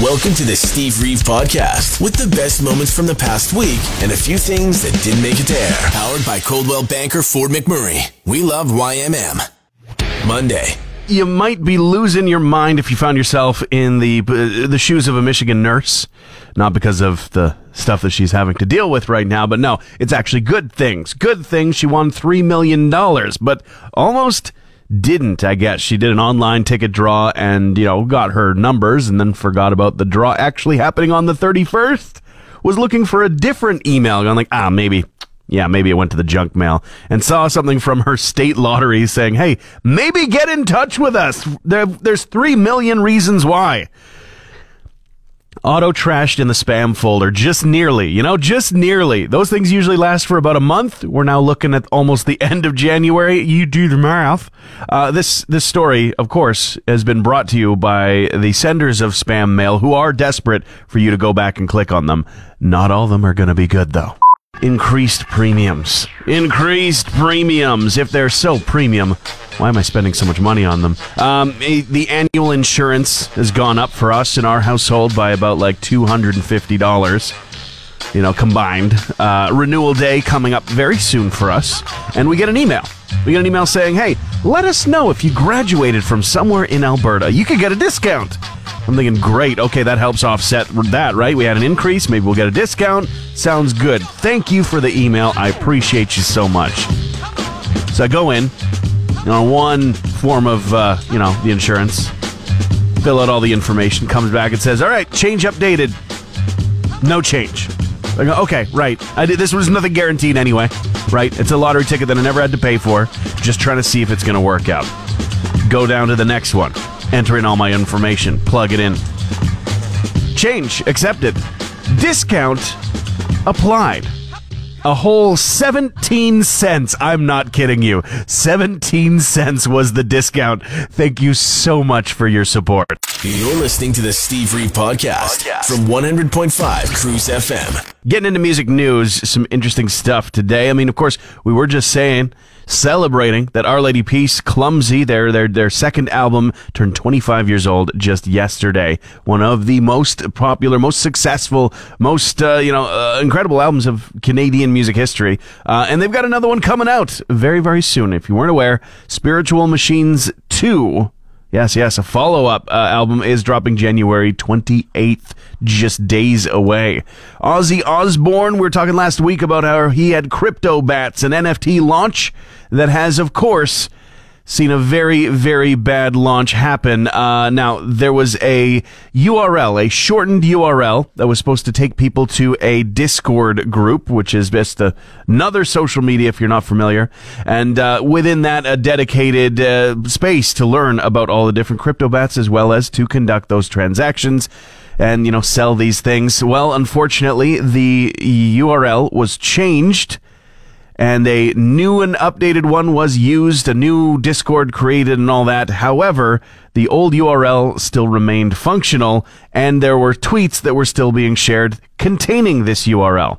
Welcome to the Steve Reeve Podcast with the best moments from the past week and a few things that didn't make it to air. Powered by Coldwell Banker Fort McMurray. We love YMM. Monday. You might be losing your mind if you found yourself in the uh, the shoes of a Michigan nurse, not because of the stuff that she's having to deal with right now, but no, it's actually good things. Good things. She won three million dollars, but almost didn't, I guess. She did an online ticket draw and, you know, got her numbers and then forgot about the draw actually happening on the 31st. Was looking for a different email. Going like, ah, maybe, yeah, maybe it went to the junk mail and saw something from her state lottery saying, hey, maybe get in touch with us. There, there's three million reasons why auto trashed in the spam folder just nearly you know just nearly. Those things usually last for about a month. We're now looking at almost the end of january. You do the math. Uh, this this story of course has been brought to you by the senders of spam mail who are desperate for you to go back and click on them. Not all of them are going to be good though. Increased premiums. Increased premiums. If they're so premium why am I spending so much money on them? Um, the annual insurance has gone up for us in our household by about like $250, you know, combined. Uh, renewal day coming up very soon for us. And we get an email. We get an email saying, hey, let us know if you graduated from somewhere in Alberta. You could get a discount. I'm thinking, great. Okay, that helps offset that, right? We had an increase. Maybe we'll get a discount. Sounds good. Thank you for the email. I appreciate you so much. So I go in, on one form of uh, you know the insurance. Fill out all the information. Comes back and says, "All right, change updated. No change." I go, "Okay, right. I did, this was nothing guaranteed anyway, right? It's a lottery ticket that I never had to pay for. Just trying to see if it's going to work out." Go down to the next one. Enter in all my information. Plug it in. Change accepted. Discount applied a whole 17 cents. I'm not kidding you. 17 cents was the discount. Thank you so much for your support. You're listening to the Steve Reeve podcast, podcast. from 100.5 Cruise FM. Getting into music news, some interesting stuff today. I mean, of course, we were just saying celebrating that Our Lady Peace Clumsy, their their their second album turned 25 years old just yesterday. One of the most popular, most successful, most uh, you know uh, incredible albums of Canadian music history. Uh, and they've got another one coming out very very soon. If you weren't aware, Spiritual Machines 2 Yes, yes. A follow up uh, album is dropping January 28th, just days away. Ozzy Osbourne, we were talking last week about how he had Crypto Bats, an NFT launch that has, of course, seen a very, very bad launch happen. Uh, now, there was a URL, a shortened URL that was supposed to take people to a Discord group, which is just a, another social media if you're not familiar. And uh, within that, a dedicated uh, space to learn about all the different crypto bats as well as to conduct those transactions and, you know, sell these things. Well, unfortunately, the URL was changed and a new and updated one was used, a new Discord created, and all that. However, the old URL still remained functional, and there were tweets that were still being shared containing this URL.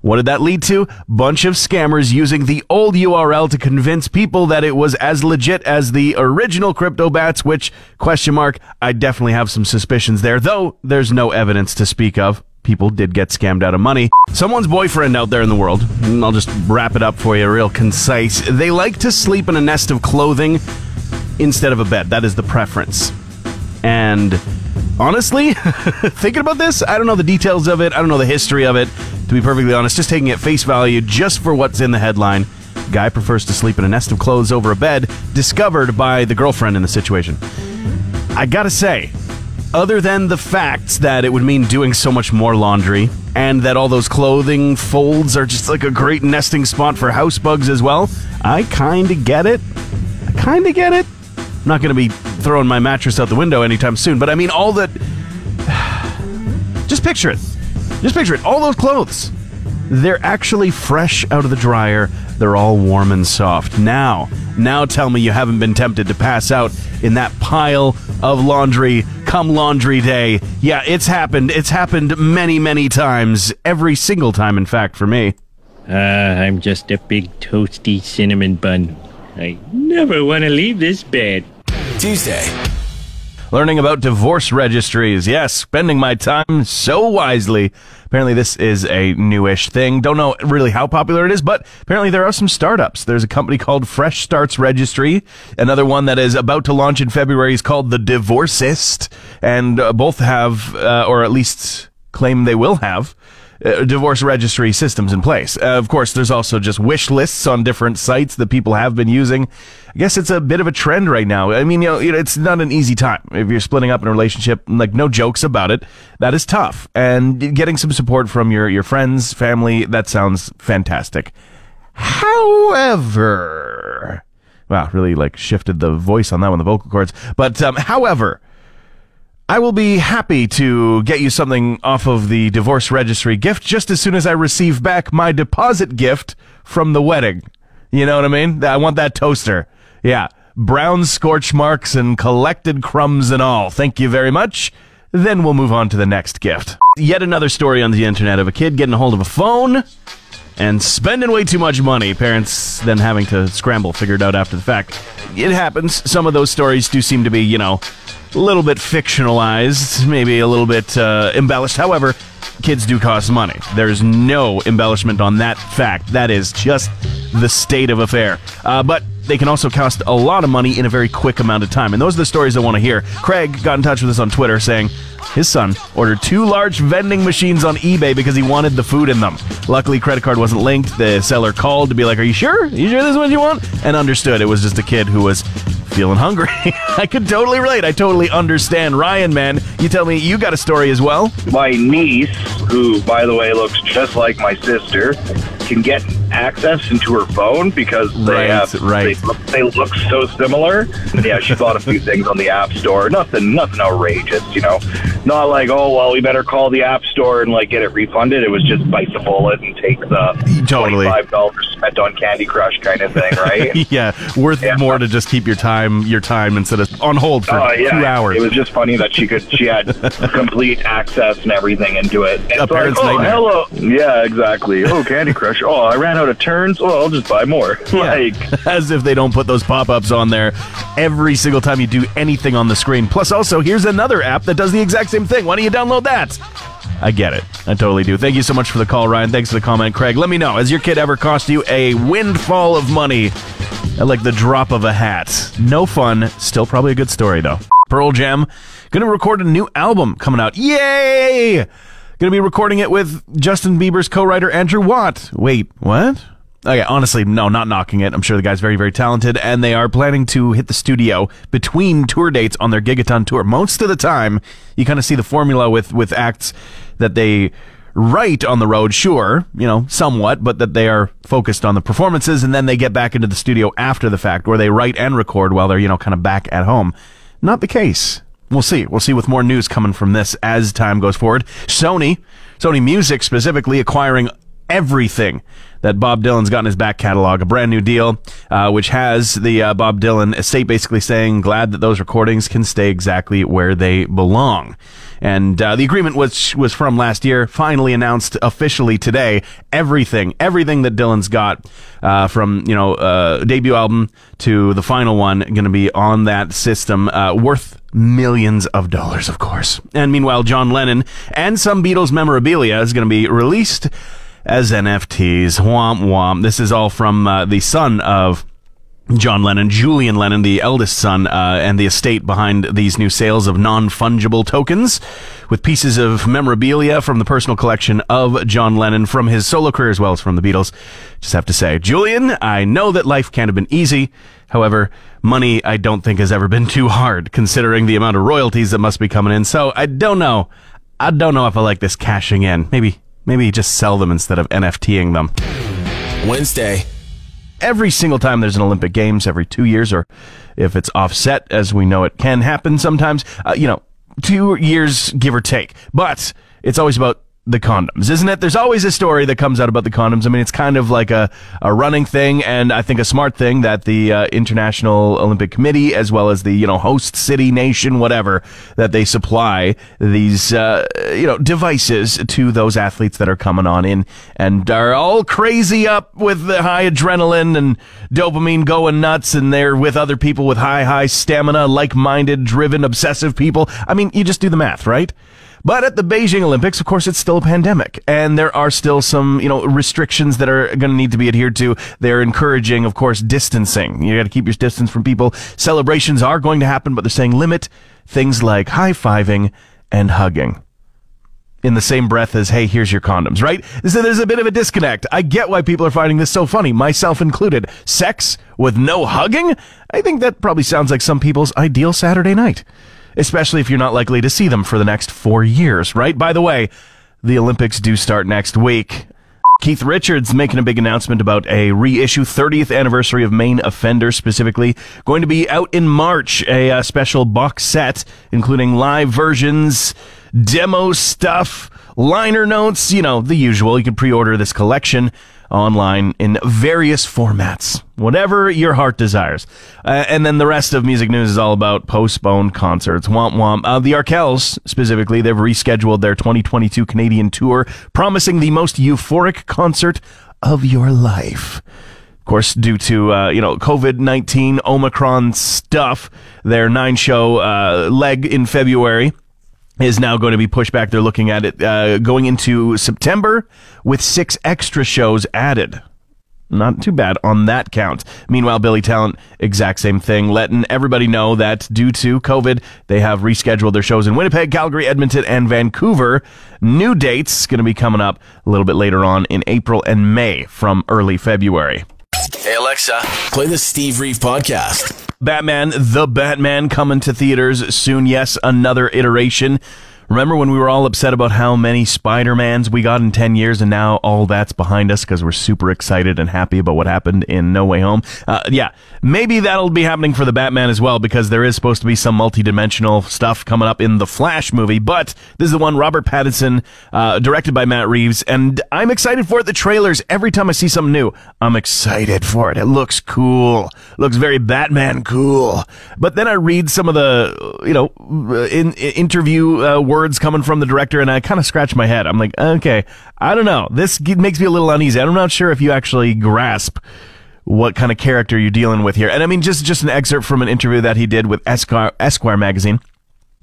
What did that lead to? Bunch of scammers using the old URL to convince people that it was as legit as the original CryptoBats, which, question mark, I definitely have some suspicions there, though there's no evidence to speak of people did get scammed out of money. Someone's boyfriend out there in the world, mm, I'll just wrap it up for you real concise. They like to sleep in a nest of clothing instead of a bed. That is the preference. And honestly, thinking about this, I don't know the details of it. I don't know the history of it. To be perfectly honest, just taking it face value just for what's in the headline. Guy prefers to sleep in a nest of clothes over a bed, discovered by the girlfriend in the situation. I gotta say, other than the fact that it would mean doing so much more laundry and that all those clothing folds are just like a great nesting spot for house bugs as well, I kind of get it. I kind of get it. I'm not to be throwing my mattress out the window anytime soon. But I mean, all that. Just picture it. Just picture it. All those clothes. They're actually fresh out of the dryer. They're all warm and soft. Now, now tell me you haven't been tempted to pass out in that pile of laundry come laundry day. Yeah, it's happened. It's happened many, many times. Every single time, in fact, for me. Uh, I'm just a big toasty cinnamon bun. I never want to leave this bed. Tuesday. Learning about divorce registries. Yes, spending my time so wisely. Apparently, this is a newish thing. Don't know really how popular it is, but apparently there are some startups. There's a company called Fresh Starts Registry. Another one that is about to launch in February is called The Divorcist. And uh, both have, uh, or at least claim they will have, uh, divorce registry systems in place. Uh, of course, there's also just wish lists on different sites that people have been using. I guess it's a bit of a trend right now. I mean, you know, it's not an easy time. If you're splitting up in a relationship, like no jokes about it, that is tough. And getting some support from your, your friends, family, that sounds fantastic. However, wow, really like shifted the voice on that one, the vocal cords. But, um, however, I will be happy to get you something off of the divorce registry gift just as soon as I receive back my deposit gift from the wedding. You know what I mean? I want that toaster. Yeah. Brown scorch marks and collected crumbs and all. Thank you very much. Then we'll move on to the next gift. Yet another story on the internet of a kid getting a hold of a phone and spending way too much money. Parents then having to scramble, figure it out after the fact. It happens. Some of those stories do seem to be, you know, a little bit fictionalized, maybe a little bit uh, embellished. However, kids do cost money. There's no embellishment on that fact. That is just the state of affair. Uh, but they can also cost a lot of money in a very quick amount of time. And those are the stories I want to hear. Craig got in touch with us on Twitter saying his son ordered two large vending machines on eBay because he wanted the food in them. Luckily, credit card wasn't linked. The seller called to be like, Are you sure? Are you sure this is what you want? And understood it was just a kid who was feeling hungry. I could totally relate. I totally understand. Ryan, man, you tell me you got a story as well. my niece, who, by the way, looks just like my sister, can get access into her phone because they Right, have right. They, look, they look so similar. And yeah, she bought a few things on the App Store. Nothing, nothing outrageous, you know. Not like, oh well, we better call the App Store and like get it refunded. It was just bite the bullet and take the Totally. five dollars spent on Candy Crush kind of thing, right? yeah, worth Yeah. more to just keep your time, your time instead of on hold for Oh yeah, two hours. It was just funny that she could, she had complete access and everything into it. And A it's like, oh, nightmare. hello. Yeah, exactly. Oh, Candy Crush. Oh, I ran out of turns. well, I'll just buy more. like, As if they don't put those pop ups on there every single time you do anything on the screen. Plus, also, here's another app that does the exact same thing. Why don't you download that? I get it. I totally do. Thank you so much for the call, Ryan. Thanks for the comment, Craig. Let me know. Has your kid ever cost you a windfall of money like the drop of a hat? No fun. Still probably a good story, though. Pearl Jam going to record a new album coming out. Yay! Going to be recording it with Justin Bieber's co-writer Andrew Watt. Wait, what? Okay, honestly, no, not knocking it. I'm sure the guy's very, very talented, and they are planning to hit the studio between tour dates on their Gigaton tour. Most of the time, you kind of see the formula with with acts that they write on the road, sure, you know, somewhat, but that they are focused on the performances, and then they get back into the studio after the fact, where they write and record while they're, you know, kind of back at home. Not the case. We'll see. We'll see with more news coming from this as time goes forward. Sony, Sony Music specifically acquiring everything that Bob Dylan's got in his back catalog. A brand new deal, uh, which has the uh, Bob Dylan estate basically saying, glad that those recordings can stay exactly where they belong. And uh, the agreement which was from last year, finally announced officially today. Everything, everything that Dylan's got uh, from you know uh, debut album to the final one, going to be on that system, uh, worth millions of dollars, of course. And meanwhile, John Lennon and some Beatles memorabilia is going to be released as NFTs. Womp womp. This is all from uh, the son of John Lennon, Julian Lennon, the eldest son, uh, and the estate behind these new sales of non fungible tokens with pieces of memorabilia from the personal collection of John Lennon from his solo career as well as from the Beatles. Just have to say, Julian, I know that life can't have been easy. However, money I don't think has ever been too hard considering the amount of royalties that must be coming in. So I don't know. I don't know if I like this cashing in. Maybe, maybe just sell them instead of NFTing them. Wednesday. every single time there's an Olympic Games, every two years, or if it's offset, as we know it can happen sometimes, uh, you know, two years, give or take. But it's always about the condoms, isn't it? There's always a story that comes out about the condoms. I mean, it's kind of like a, a running thing, and I think a smart thing that the uh, International Olympic Committee, as well as the you know host city, nation, whatever, that they supply these uh, you know devices to those athletes that are coming on in and are all crazy up with the high adrenaline and dopamine going nuts, and they're with other people with high high stamina, like-minded, driven, obsessive people. I mean, you just do the math, right? But at the Beijing Olympics, of course, it's still a pandemic, and there are still some, you know, restrictions that are going to need to be adhered to. They're encouraging, of course, distancing. You got to keep your distance from people. Celebrations are going to happen, but they're saying limit things like high fiving and hugging. In the same breath as, hey, here's your condoms, right? So there's a bit of a disconnect. I get why people are finding this so funny, myself included. Sex with no hugging? I think that probably sounds like some people's ideal Saturday night especially if you're not likely to see them for the next four years, right? By the way, the Olympics do start next week. Keith Richards making a big announcement about a reissue 30th anniversary of Main Offender specifically going to be out in March a, a special box set including live versions, demo stuff, liner notes, you know, the usual. You can pre-order this collection online in various formats, whatever your heart desires. Uh, and then the rest of music news is all about postponed concerts. Womp womp. Uh, the Arkells, specifically, they've rescheduled their 2022 Canadian tour, promising the most euphoric concert of your life. Of course, due to uh, you know COVID nineteen Omicron stuff, their nine show uh, leg in February is now going to be pushed back. They're looking at it uh, going into September with six extra shows added. Not too bad on that count. Meanwhile, Billy Talent, exact same thing, letting everybody know that due to COVID, they have rescheduled their shows in Winnipeg, Calgary, Edmonton, and Vancouver. New dates going to be coming up a little bit later on in April and May from early February. Hey Alexa, play the Steve Reeve podcast. Batman, the Batman coming to theaters soon. Yes, another iteration. Remember when we were all upset about how many Spider-Mans we got in 10 years and now all that's behind us because we're super excited and happy about what happened in No Way Home? Uh, yeah, maybe that'll be happening for the Batman as well because there is supposed to be some multi-dimensional stuff coming up in the Flash movie, but this is the one Robert Pattinson, uh, directed by Matt Reeves, and I'm excited for it. The trailers, every time I see something new, I'm excited for it. It looks cool. looks very Batman cool. But then I read some of the, you know, in, in interview uh, words coming from the director, and I kind of scratch my head. I'm like, okay, I don't know. This makes me a little uneasy. I'm not sure if you actually grasp what kind of character you're dealing with here. And I mean, just just an excerpt from an interview that he did with Esquire, Esquire magazine.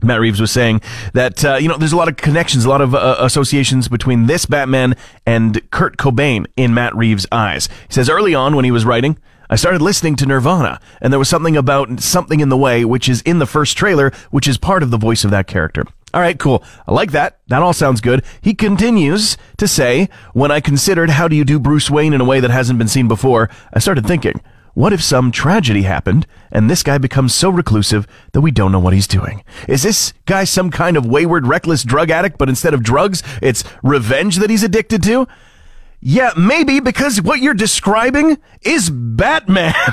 Matt Reeves was saying that uh, you know there's a lot of connections, a lot of uh, associations between this Batman and Kurt Cobain in Matt Reeves' eyes. He says early on when he was writing, I started listening to Nirvana, and there was something about something in the way, which is in the first trailer, which is part of the voice of that character. All right, cool. I like that. That all sounds good. He continues to say, when I considered how do you do Bruce Wayne in a way that hasn't been seen before, I started thinking, what if some tragedy happened and this guy becomes so reclusive that we don't know what he's doing? Is this guy some kind of wayward, reckless drug addict, but instead of drugs, it's revenge that he's addicted to? Yeah, maybe because what you're describing is Batman.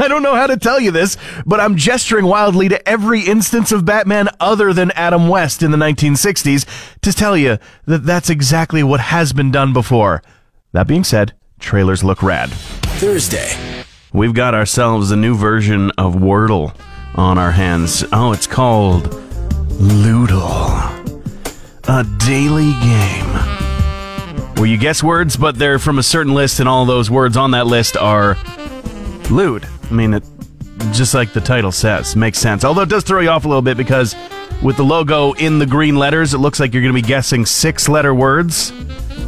I don't know how to tell you this, but I'm gesturing wildly to every instance of Batman other than Adam West in the 1960s to tell you that that's exactly what has been done before. That being said, trailers look rad. Thursday. We've got ourselves a new version of Wordle on our hands. Oh, it's called Lewdle. A daily game where you guess words, but they're from a certain list, and all those words on that list are lewd. I mean, it, just like the title says, makes sense. Although it does throw you off a little bit because with the logo in the green letters, it looks like you're going to be guessing six letter words.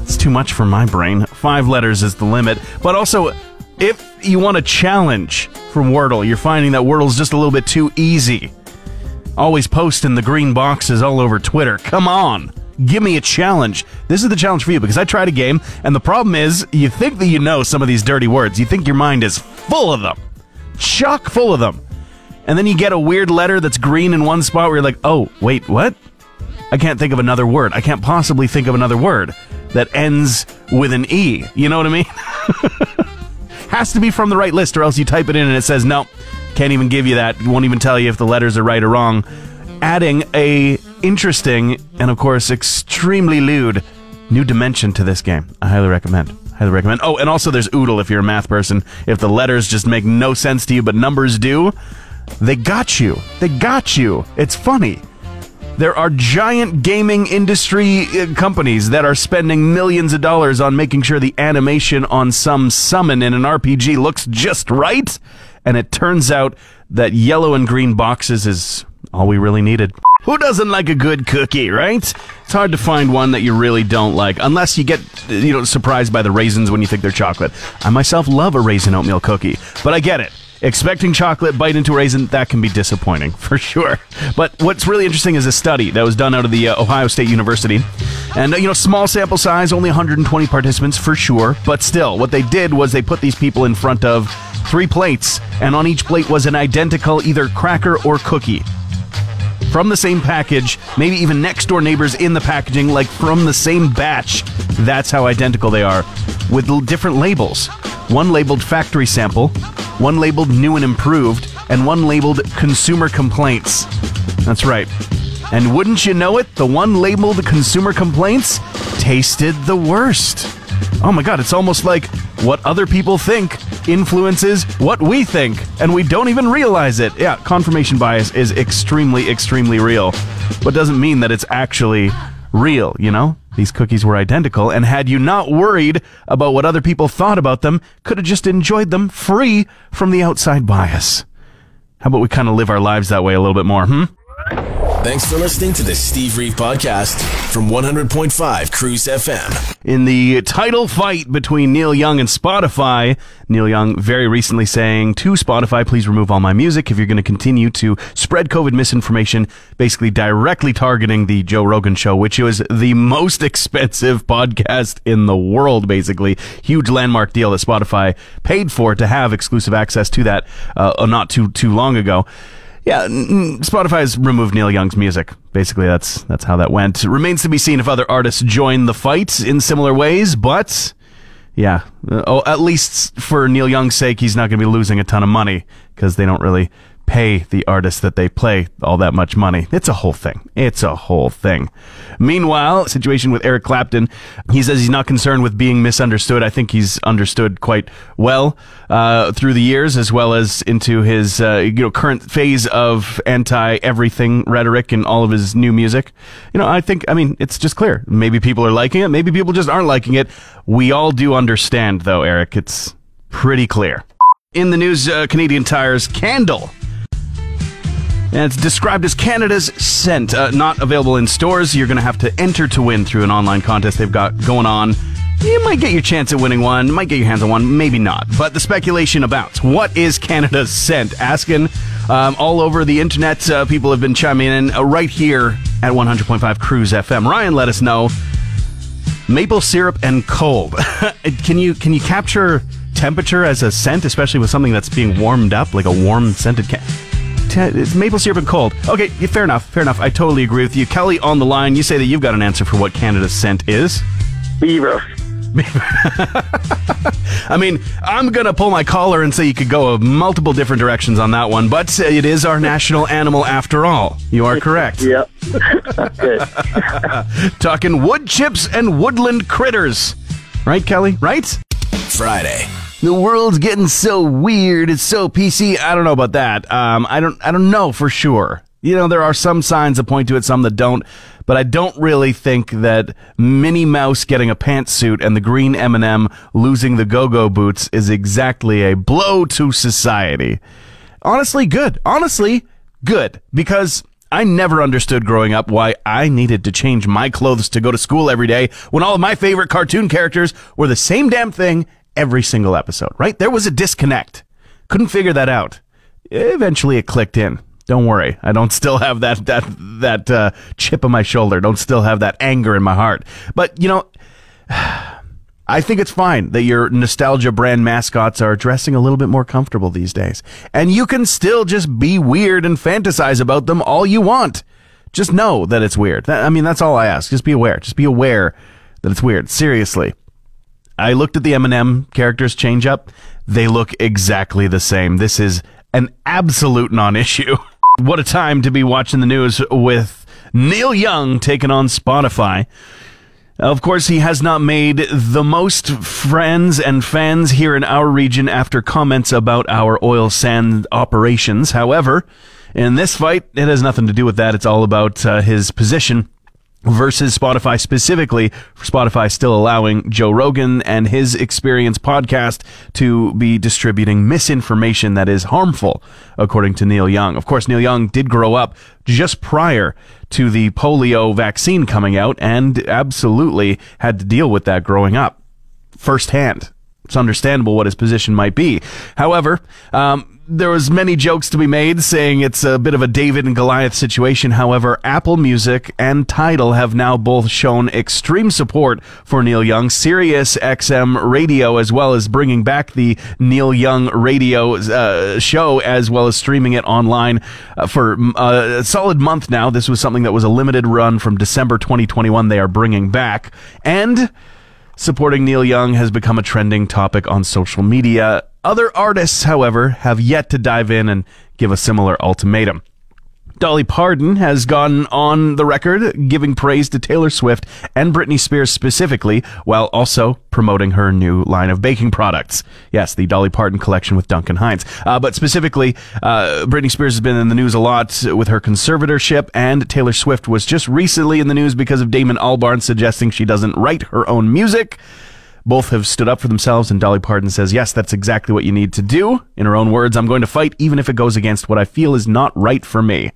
It's too much for my brain. Five letters is the limit. But also, if you want a challenge from Wordle, you're finding that Wordle's just a little bit too easy. Always posting the green boxes all over Twitter. Come on. Give me a challenge. This is the challenge for you because I tried a game, and the problem is you think that you know some of these dirty words. You think your mind is full of them, chock full of them. And then you get a weird letter that's green in one spot where you're like, oh, wait, what? I can't think of another word. I can't possibly think of another word that ends with an E. You know what I mean? Has to be from the right list, or else you type it in and it says no, can't even give you that. Won't even tell you if the letters are right or wrong. Adding a interesting and of course extremely lewd new dimension to this game. I highly recommend. Highly recommend. Oh, and also there's Oodle if you're a math person. If the letters just make no sense to you, but numbers do, they got you. They got you. It's funny. There are giant gaming industry uh, companies that are spending millions of dollars on making sure the animation on some summon in an RPG looks just right. And it turns out that yellow and green boxes is all we really needed. Who doesn't like a good cookie, right? It's hard to find one that you really don't like, unless you get, you know, surprised by the raisins when you think they're chocolate. I myself love a raisin oatmeal cookie, but I get it. Expecting chocolate, bite into raisin, that can be disappointing, for sure. But what's really interesting is a study that was done out of the uh, Ohio State University. And, uh, you know, small sample size, only 120 participants for sure. But still, what they did was they put these people in front of three plates, and on each plate was an identical either cracker or cookie from the same package, maybe even next door neighbors in the packaging, like from the same batch. That's how identical they are, with different labels. One labeled factory sample, one labeled new and improved, and one labeled consumer complaints. That's right. And wouldn't you know it, the one labeled consumer complaints tasted the worst. Oh my god, it's almost like what other people think influences what we think, and we don't even realize it. Yeah, confirmation bias is extremely, extremely real, but doesn't mean that it's actually real, you know? These cookies were identical, and had you not worried about what other people thought about them, could have just enjoyed them free from the outside bias. How about we kind of live our lives that way a little bit more, hmm? Thanks for listening to the Steve Reeve Podcast from 100.5 Cruise FM. in the title fight between Neil Young and Spotify. Neil Young very recently saying to Spotify, please remove all my music if you're going to continue to spread COVID misinformation, basically directly targeting the Joe Rogan show, which was the most expensive podcast in the world, basically. Huge landmark deal that Spotify paid for to have exclusive access to that uh, not too, too long ago. Yeah, n- n- Spotify has removed Neil Young's music. Basically, that's that's how that went. Remains to be seen if other artists join the fight in similar ways, but yeah, uh, oh, at least for Neil Young's sake, he's not going to be losing a ton of money because they don't really pay the artists that they play all that much money. It's a whole thing. It's a whole thing. Meanwhile, situation with Eric Clapton, he says he's not concerned with being misunderstood. I think he's understood quite well uh, through the years, as well as into his uh, you know current phase of anti everything rhetoric and all of his new music. You know, I think I mean it's just clear. Maybe people are liking it. Maybe people just aren't liking it. We all do understand, though, Eric. It's pretty clear. In the news, uh, Canadian Tire's candle and it's described as Canada's scent. Uh, not available in stores. You're going to have to enter to win through an online contest they've got going on. You might get your chance at winning one, might get your hands on one, maybe not. But the speculation about what is Canada's scent? Asking um, all over the internet. Uh, people have been chiming in uh, right here at 100.5 Cruise FM. Ryan let us know maple syrup and cold. can you can you capture temperature as a scent, especially with something that's being warmed up, like a warm scented can? It's maple syrup and cold. Okay, yeah, fair enough. Fair enough. I totally agree with you. Kelly on the line, you say that you've got an answer for what Canada's scent is. Beaver. I mean, I'm going to pull my collar and say you could go of multiple different directions on that one, but uh, it is our national animal after all. You are correct. Yep. Good. Talking wood chips and woodland critters. Right, Kelly? Right? Friday. The world's getting so weird. It's so PC. I don't know about that. Um, I don't. I don't know for sure. You know, there are some signs that point to it, some that don't. But I don't really think that Minnie Mouse getting a pantsuit and the green M&M losing the go-go boots is exactly a blow to society. Honestly, good. Honestly, good because. I never understood growing up why I needed to change my clothes to go to school every day when all of my favorite cartoon characters were the same damn thing every single episode, right? There was a disconnect. Couldn't figure that out. Eventually it clicked in. Don't worry. I don't still have that that that uh, chip on my shoulder. Don't still have that anger in my heart. But, you know, I think it's fine that your nostalgia brand mascots are dressing a little bit more comfortable these days. And you can still just be weird and fantasize about them all you want. Just know that it's weird. I mean, that's all I ask. Just be aware. Just be aware that it's weird. Seriously. I looked at the M&M characters change up. they look exactly the same. This is an absolute non issue. what a time to be watching the news with Neil Young taking on Spotify. Of course, he has not made the most friends and fans here in our region after comments about our oil sand operations. However, in this fight, it has nothing to do with that. It's all about uh, his position versus Spotify specifically. Spotify still allowing Joe Rogan and his experience podcast to be distributing misinformation that is harmful, according to Neil Young. Of course, Neil Young did grow up just prior to the polio vaccine coming out and absolutely had to deal with that growing up firsthand. It's understandable what his position might be. However, um, there was many jokes to be made saying it's a bit of a David and Goliath situation. However, Apple Music and Tidal have now both shown extreme support for Neil Young. Sirius XM Radio, as well as bringing back the Neil Young Radio uh, show, as well as streaming it online uh, for uh, a solid month now. This was something that was a limited run from December 2021. They are bringing back and. Supporting Neil Young has become a trending topic on social media. Other artists, however, have yet to dive in and give a similar ultimatum. Dolly Parton has gone on the record giving praise to Taylor Swift and Britney Spears specifically, while also promoting her new line of baking products. Yes, the Dolly Parton collection with Duncan Hines. Uh, but specifically, uh, Britney Spears has been in the news a lot with her conservatorship, and Taylor Swift was just recently in the news because of Damon Albarn suggesting she doesn't write her own music. Both have stood up for themselves, and Dolly Parton says, Yes, that's exactly what you need to do. In her own words, I'm going to fight even if it goes against what I feel is not right for me.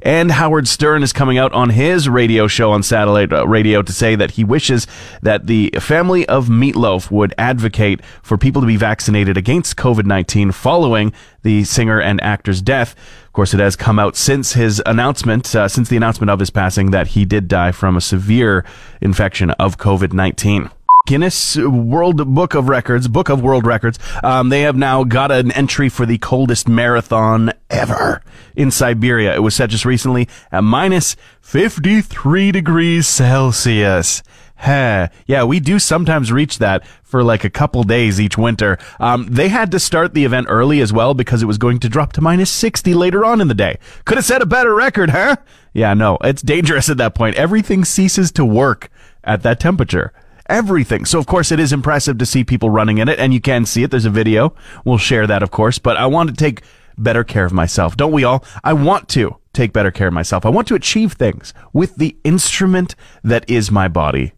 And Howard Stern is coming out on his radio show on satellite uh, radio to say that he wishes that the family of Meatloaf would advocate for people to be vaccinated against COVID 19 following the singer and actor's death. Of course, it has come out since his announcement, uh, since the announcement of his passing, that he did die from a severe infection of COVID 19. Guinness World Book of Records, Book of World Records, um, they have now got an entry for the coldest marathon ever in Siberia. It was set just recently at minus 53 degrees Celsius. Heh. Yeah, we do sometimes reach that for like a couple days each winter. Um, they had to start the event early as well because it was going to drop to minus 60 later on in the day. Could have set a better record, huh? Yeah, no, it's dangerous at that point. Everything ceases to work at that temperature everything. So, of course, it is impressive to see people running in it, and you can see it. There's a video. We'll share that, of course. But I want to take better care of myself. Don't we all? I want to take better care of myself. I want to achieve things with the instrument that is my body.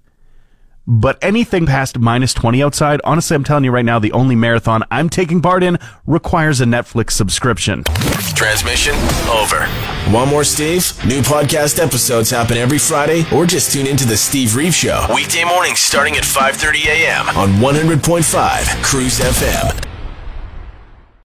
But anything past minus 20 outside, honestly, I'm telling you right now, the only marathon I'm taking part in requires a Netflix subscription. Transmission over. One more Steve? New podcast episodes happen every Friday, or just tune into the Steve Reeve Show weekday mornings starting at 5:30 a.m. on 100.5 Cruise FM.